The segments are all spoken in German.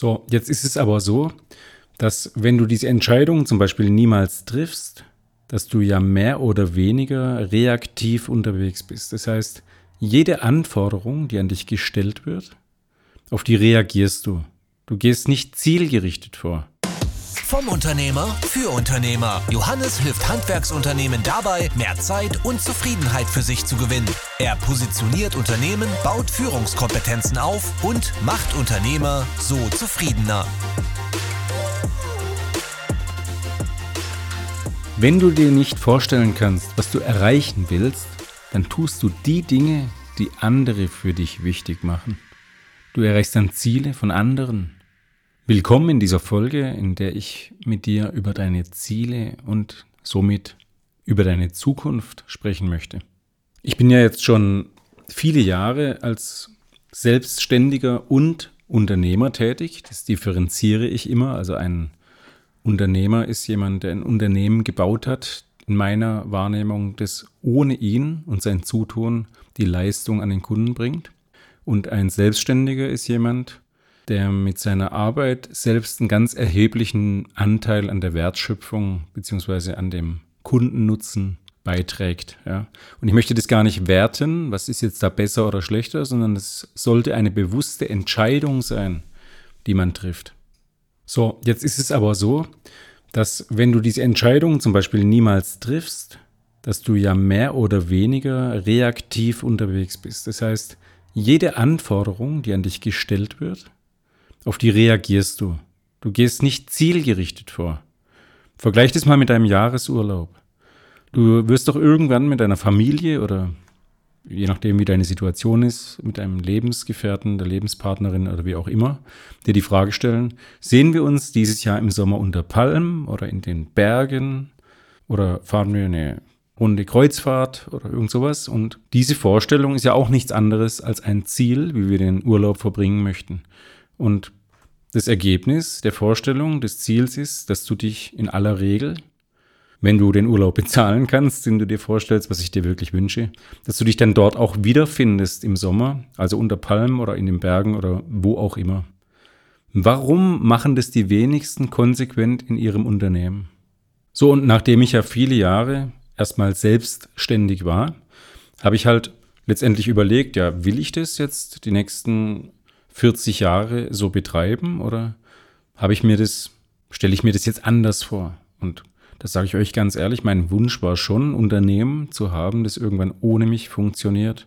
So, jetzt ist es aber so, dass wenn du diese Entscheidung zum Beispiel niemals triffst, dass du ja mehr oder weniger reaktiv unterwegs bist. Das heißt, jede Anforderung, die an dich gestellt wird, auf die reagierst du. Du gehst nicht zielgerichtet vor. Vom Unternehmer für Unternehmer. Johannes hilft Handwerksunternehmen dabei, mehr Zeit und Zufriedenheit für sich zu gewinnen. Er positioniert Unternehmen, baut Führungskompetenzen auf und macht Unternehmer so zufriedener. Wenn du dir nicht vorstellen kannst, was du erreichen willst, dann tust du die Dinge, die andere für dich wichtig machen. Du erreichst dann Ziele von anderen, Willkommen in dieser Folge, in der ich mit dir über deine Ziele und somit über deine Zukunft sprechen möchte. Ich bin ja jetzt schon viele Jahre als Selbstständiger und Unternehmer tätig. Das differenziere ich immer. Also ein Unternehmer ist jemand, der ein Unternehmen gebaut hat, in meiner Wahrnehmung, das ohne ihn und sein Zutun die Leistung an den Kunden bringt. Und ein Selbstständiger ist jemand, der mit seiner Arbeit selbst einen ganz erheblichen Anteil an der Wertschöpfung beziehungsweise an dem Kundennutzen beiträgt. Ja. Und ich möchte das gar nicht werten, was ist jetzt da besser oder schlechter, sondern es sollte eine bewusste Entscheidung sein, die man trifft. So, jetzt ist es aber so, dass wenn du diese Entscheidung zum Beispiel niemals triffst, dass du ja mehr oder weniger reaktiv unterwegs bist. Das heißt, jede Anforderung, die an dich gestellt wird, auf die reagierst du. Du gehst nicht zielgerichtet vor. Vergleich das mal mit deinem Jahresurlaub. Du wirst doch irgendwann mit deiner Familie oder je nachdem, wie deine Situation ist, mit deinem Lebensgefährten, der Lebenspartnerin oder wie auch immer, dir die Frage stellen, sehen wir uns dieses Jahr im Sommer unter Palmen oder in den Bergen oder fahren wir eine Runde Kreuzfahrt oder irgend sowas. Und diese Vorstellung ist ja auch nichts anderes als ein Ziel, wie wir den Urlaub verbringen möchten. Und das Ergebnis der Vorstellung des Ziels ist, dass du dich in aller Regel, wenn du den Urlaub bezahlen kannst, den du dir vorstellst, was ich dir wirklich wünsche, dass du dich dann dort auch wiederfindest im Sommer, also unter Palmen oder in den Bergen oder wo auch immer. Warum machen das die wenigsten konsequent in ihrem Unternehmen? So, und nachdem ich ja viele Jahre erstmal selbstständig war, habe ich halt letztendlich überlegt, ja, will ich das jetzt die nächsten 40 Jahre so betreiben oder habe ich mir das, stelle ich mir das jetzt anders vor? Und das sage ich euch ganz ehrlich, mein Wunsch war schon, ein Unternehmen zu haben, das irgendwann ohne mich funktioniert,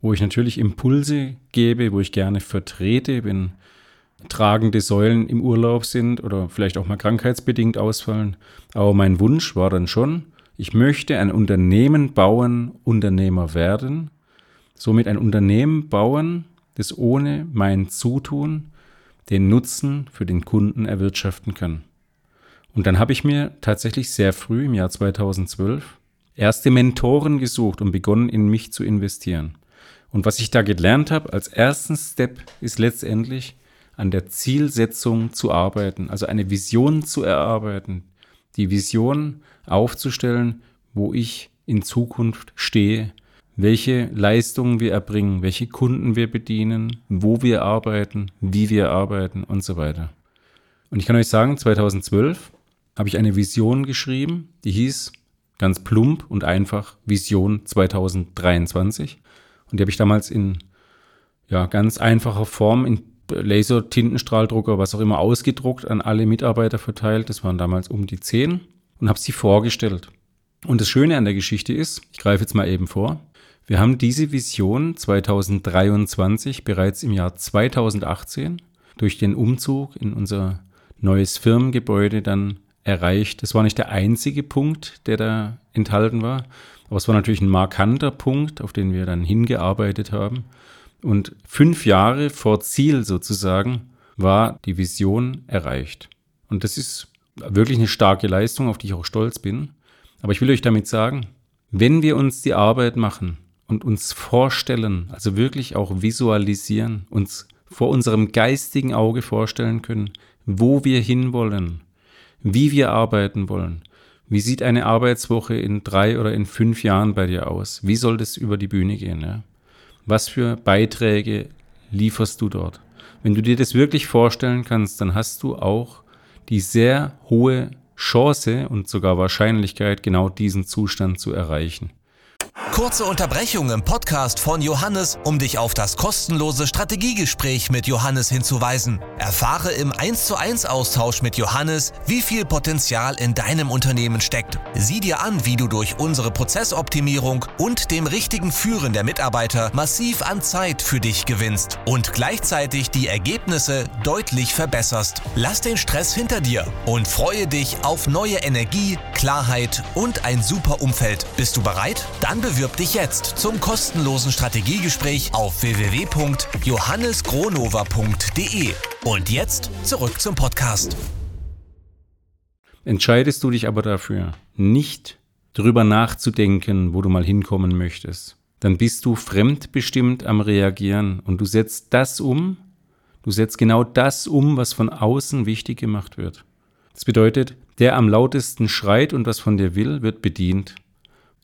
wo ich natürlich Impulse gebe, wo ich gerne vertrete, wenn tragende Säulen im Urlaub sind oder vielleicht auch mal krankheitsbedingt ausfallen. Aber mein Wunsch war dann schon, ich möchte ein Unternehmen bauen, Unternehmer werden, somit ein Unternehmen bauen, das ohne mein Zutun den Nutzen für den Kunden erwirtschaften kann. Und dann habe ich mir tatsächlich sehr früh im Jahr 2012 erste Mentoren gesucht und begonnen, in mich zu investieren. Und was ich da gelernt habe als ersten Step ist letztendlich an der Zielsetzung zu arbeiten, also eine Vision zu erarbeiten, die Vision aufzustellen, wo ich in Zukunft stehe, welche Leistungen wir erbringen, welche Kunden wir bedienen, wo wir arbeiten, wie wir arbeiten und so weiter. Und ich kann euch sagen, 2012 habe ich eine Vision geschrieben, die hieß ganz plump und einfach Vision 2023. Und die habe ich damals in ja, ganz einfacher Form in Laser, Tintenstrahldrucker, was auch immer ausgedruckt, an alle Mitarbeiter verteilt. Das waren damals um die zehn und habe sie vorgestellt. Und das Schöne an der Geschichte ist, ich greife jetzt mal eben vor, wir haben diese Vision 2023 bereits im Jahr 2018 durch den Umzug in unser neues Firmengebäude dann erreicht. Das war nicht der einzige Punkt, der da enthalten war, aber es war natürlich ein markanter Punkt, auf den wir dann hingearbeitet haben. Und fünf Jahre vor Ziel sozusagen war die Vision erreicht. Und das ist wirklich eine starke Leistung, auf die ich auch stolz bin. Aber ich will euch damit sagen, wenn wir uns die Arbeit machen, und uns vorstellen, also wirklich auch visualisieren, uns vor unserem geistigen Auge vorstellen können, wo wir hinwollen, wie wir arbeiten wollen. Wie sieht eine Arbeitswoche in drei oder in fünf Jahren bei dir aus? Wie soll das über die Bühne gehen? Ja? Was für Beiträge lieferst du dort? Wenn du dir das wirklich vorstellen kannst, dann hast du auch die sehr hohe Chance und sogar Wahrscheinlichkeit, genau diesen Zustand zu erreichen. Kurze Unterbrechung im Podcast von Johannes, um dich auf das kostenlose Strategiegespräch mit Johannes hinzuweisen. Erfahre im 1 zu 1 Austausch mit Johannes, wie viel Potenzial in deinem Unternehmen steckt. Sieh dir an, wie du durch unsere Prozessoptimierung und dem richtigen Führen der Mitarbeiter massiv an Zeit für dich gewinnst und gleichzeitig die Ergebnisse deutlich verbesserst. Lass den Stress hinter dir und freue dich auf neue Energie, Klarheit und ein super Umfeld. Bist du bereit? Dann bewirb dich jetzt zum kostenlosen Strategiegespräch auf www.johannesgronova.de. Und jetzt zurück zum Podcast. Entscheidest du dich aber dafür, nicht drüber nachzudenken, wo du mal hinkommen möchtest, dann bist du fremdbestimmt am Reagieren und du setzt das um, du setzt genau das um, was von außen wichtig gemacht wird. Das bedeutet, der am lautesten schreit und was von dir will, wird bedient.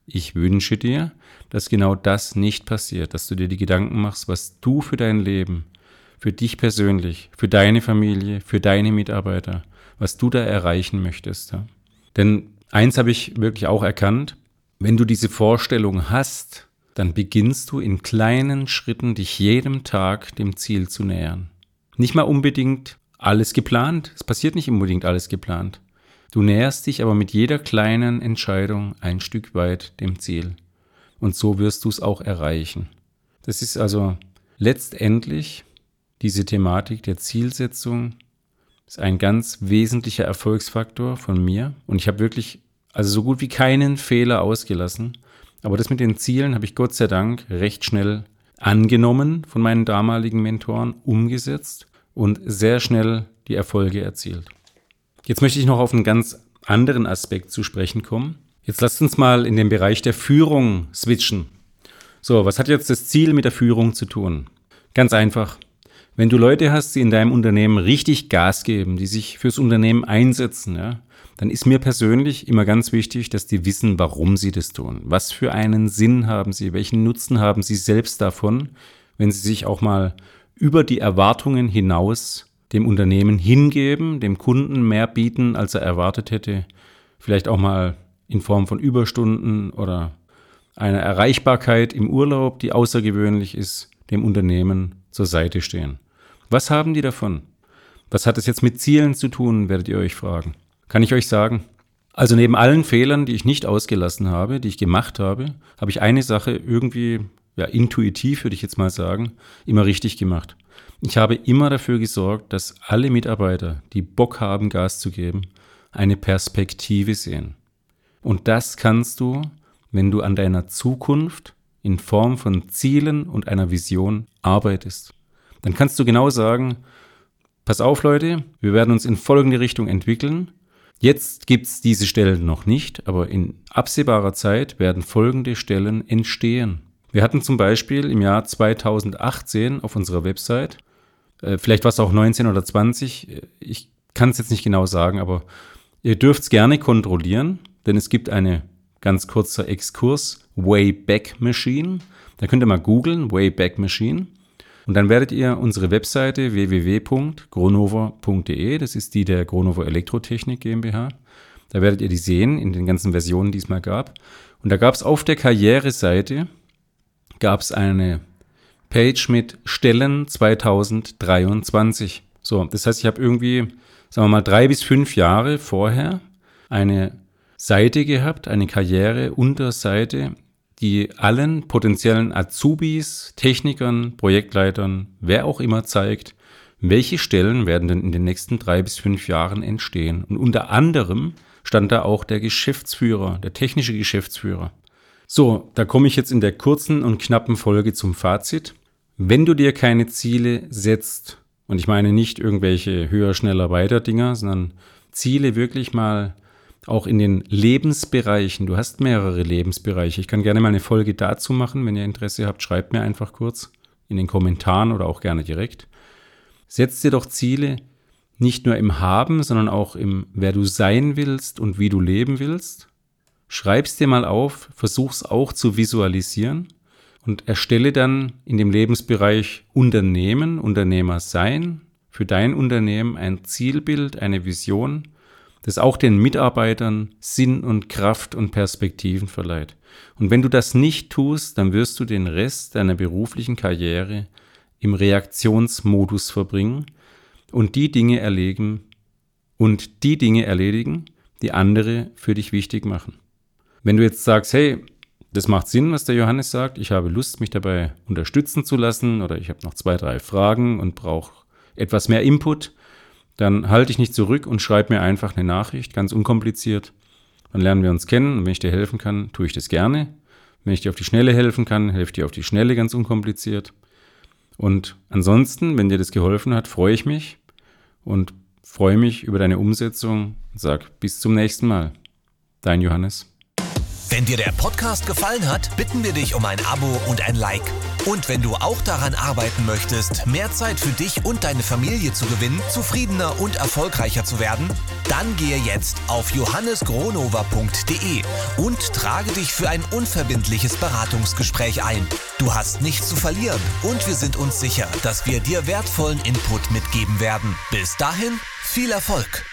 Ich wünsche dir, dass genau das nicht passiert, dass du dir die Gedanken machst, was du für dein Leben, für dich persönlich, für deine Familie, für deine Mitarbeiter, was du da erreichen möchtest. Ja? Denn eins habe ich wirklich auch erkannt, wenn du diese Vorstellung hast, dann beginnst du in kleinen Schritten dich jedem Tag dem Ziel zu nähern. Nicht mal unbedingt alles geplant, es passiert nicht unbedingt alles geplant. Du näherst dich aber mit jeder kleinen Entscheidung ein Stück weit dem Ziel. Und so wirst du es auch erreichen. Das ist also letztendlich diese Thematik der Zielsetzung ist ein ganz wesentlicher Erfolgsfaktor von mir. Und ich habe wirklich also so gut wie keinen Fehler ausgelassen. Aber das mit den Zielen habe ich Gott sei Dank recht schnell angenommen von meinen damaligen Mentoren, umgesetzt und sehr schnell die Erfolge erzielt. Jetzt möchte ich noch auf einen ganz anderen Aspekt zu sprechen kommen. Jetzt lasst uns mal in den Bereich der Führung switchen. So, was hat jetzt das Ziel mit der Führung zu tun? Ganz einfach. Wenn du Leute hast, die in deinem Unternehmen richtig Gas geben, die sich fürs Unternehmen einsetzen, ja, dann ist mir persönlich immer ganz wichtig, dass die wissen, warum sie das tun. Was für einen Sinn haben sie? Welchen Nutzen haben sie selbst davon, wenn sie sich auch mal über die Erwartungen hinaus dem Unternehmen hingeben, dem Kunden mehr bieten, als er erwartet hätte, vielleicht auch mal in Form von Überstunden oder einer Erreichbarkeit im Urlaub, die außergewöhnlich ist, dem Unternehmen zur Seite stehen. Was haben die davon? Was hat es jetzt mit Zielen zu tun, werdet ihr euch fragen. Kann ich euch sagen? Also neben allen Fehlern, die ich nicht ausgelassen habe, die ich gemacht habe, habe ich eine Sache irgendwie, ja, intuitiv würde ich jetzt mal sagen, immer richtig gemacht. Ich habe immer dafür gesorgt, dass alle Mitarbeiter, die Bock haben, Gas zu geben, eine Perspektive sehen. Und das kannst du, wenn du an deiner Zukunft in Form von Zielen und einer Vision arbeitest. Dann kannst du genau sagen, pass auf Leute, wir werden uns in folgende Richtung entwickeln. Jetzt gibt's diese Stellen noch nicht, aber in absehbarer Zeit werden folgende Stellen entstehen. Wir hatten zum Beispiel im Jahr 2018 auf unserer Website äh, vielleicht war es auch 19 oder 20. Ich kann es jetzt nicht genau sagen, aber ihr dürft es gerne kontrollieren, denn es gibt eine ganz kurzer Exkurs, Wayback Machine. Da könnt ihr mal googeln, Wayback Machine. Und dann werdet ihr unsere Webseite www.gronover.de, das ist die der Gronover Elektrotechnik GmbH, da werdet ihr die sehen in den ganzen Versionen, die es mal gab. Und da gab es auf der Karriereseite gab es eine Page mit Stellen 2023. So, das heißt, ich habe irgendwie, sagen wir mal, drei bis fünf Jahre vorher eine Seite gehabt, eine Karriere-Unterseite, die allen potenziellen Azubis, Technikern, Projektleitern, wer auch immer zeigt, welche Stellen werden denn in den nächsten drei bis fünf Jahren entstehen. Und unter anderem stand da auch der Geschäftsführer, der technische Geschäftsführer. So, da komme ich jetzt in der kurzen und knappen Folge zum Fazit. Wenn du dir keine Ziele setzt, und ich meine nicht irgendwelche höher, schneller, weiter Dinger, sondern Ziele wirklich mal auch in den Lebensbereichen. Du hast mehrere Lebensbereiche. Ich kann gerne mal eine Folge dazu machen. Wenn ihr Interesse habt, schreibt mir einfach kurz in den Kommentaren oder auch gerne direkt. Setz dir doch Ziele nicht nur im Haben, sondern auch im, wer du sein willst und wie du leben willst. Schreib's dir mal auf, versuch's auch zu visualisieren und erstelle dann in dem Lebensbereich Unternehmen, Unternehmer sein, für dein Unternehmen ein Zielbild, eine Vision, das auch den Mitarbeitern Sinn und Kraft und Perspektiven verleiht. Und wenn du das nicht tust, dann wirst du den Rest deiner beruflichen Karriere im Reaktionsmodus verbringen und die Dinge erlegen und die Dinge erledigen, die andere für dich wichtig machen. Wenn du jetzt sagst, hey, das macht Sinn, was der Johannes sagt, ich habe Lust, mich dabei unterstützen zu lassen oder ich habe noch zwei, drei Fragen und brauche etwas mehr Input, dann halte ich nicht zurück und schreibe mir einfach eine Nachricht, ganz unkompliziert. Dann lernen wir uns kennen und wenn ich dir helfen kann, tue ich das gerne. Wenn ich dir auf die Schnelle helfen kann, helfe ich dir auf die Schnelle ganz unkompliziert. Und ansonsten, wenn dir das geholfen hat, freue ich mich und freue mich über deine Umsetzung und sag bis zum nächsten Mal. Dein Johannes. Wenn dir der Podcast gefallen hat, bitten wir dich um ein Abo und ein Like. Und wenn du auch daran arbeiten möchtest, mehr Zeit für dich und deine Familie zu gewinnen, zufriedener und erfolgreicher zu werden, dann gehe jetzt auf johannesgronover.de und trage dich für ein unverbindliches Beratungsgespräch ein. Du hast nichts zu verlieren und wir sind uns sicher, dass wir dir wertvollen Input mitgeben werden. Bis dahin, viel Erfolg!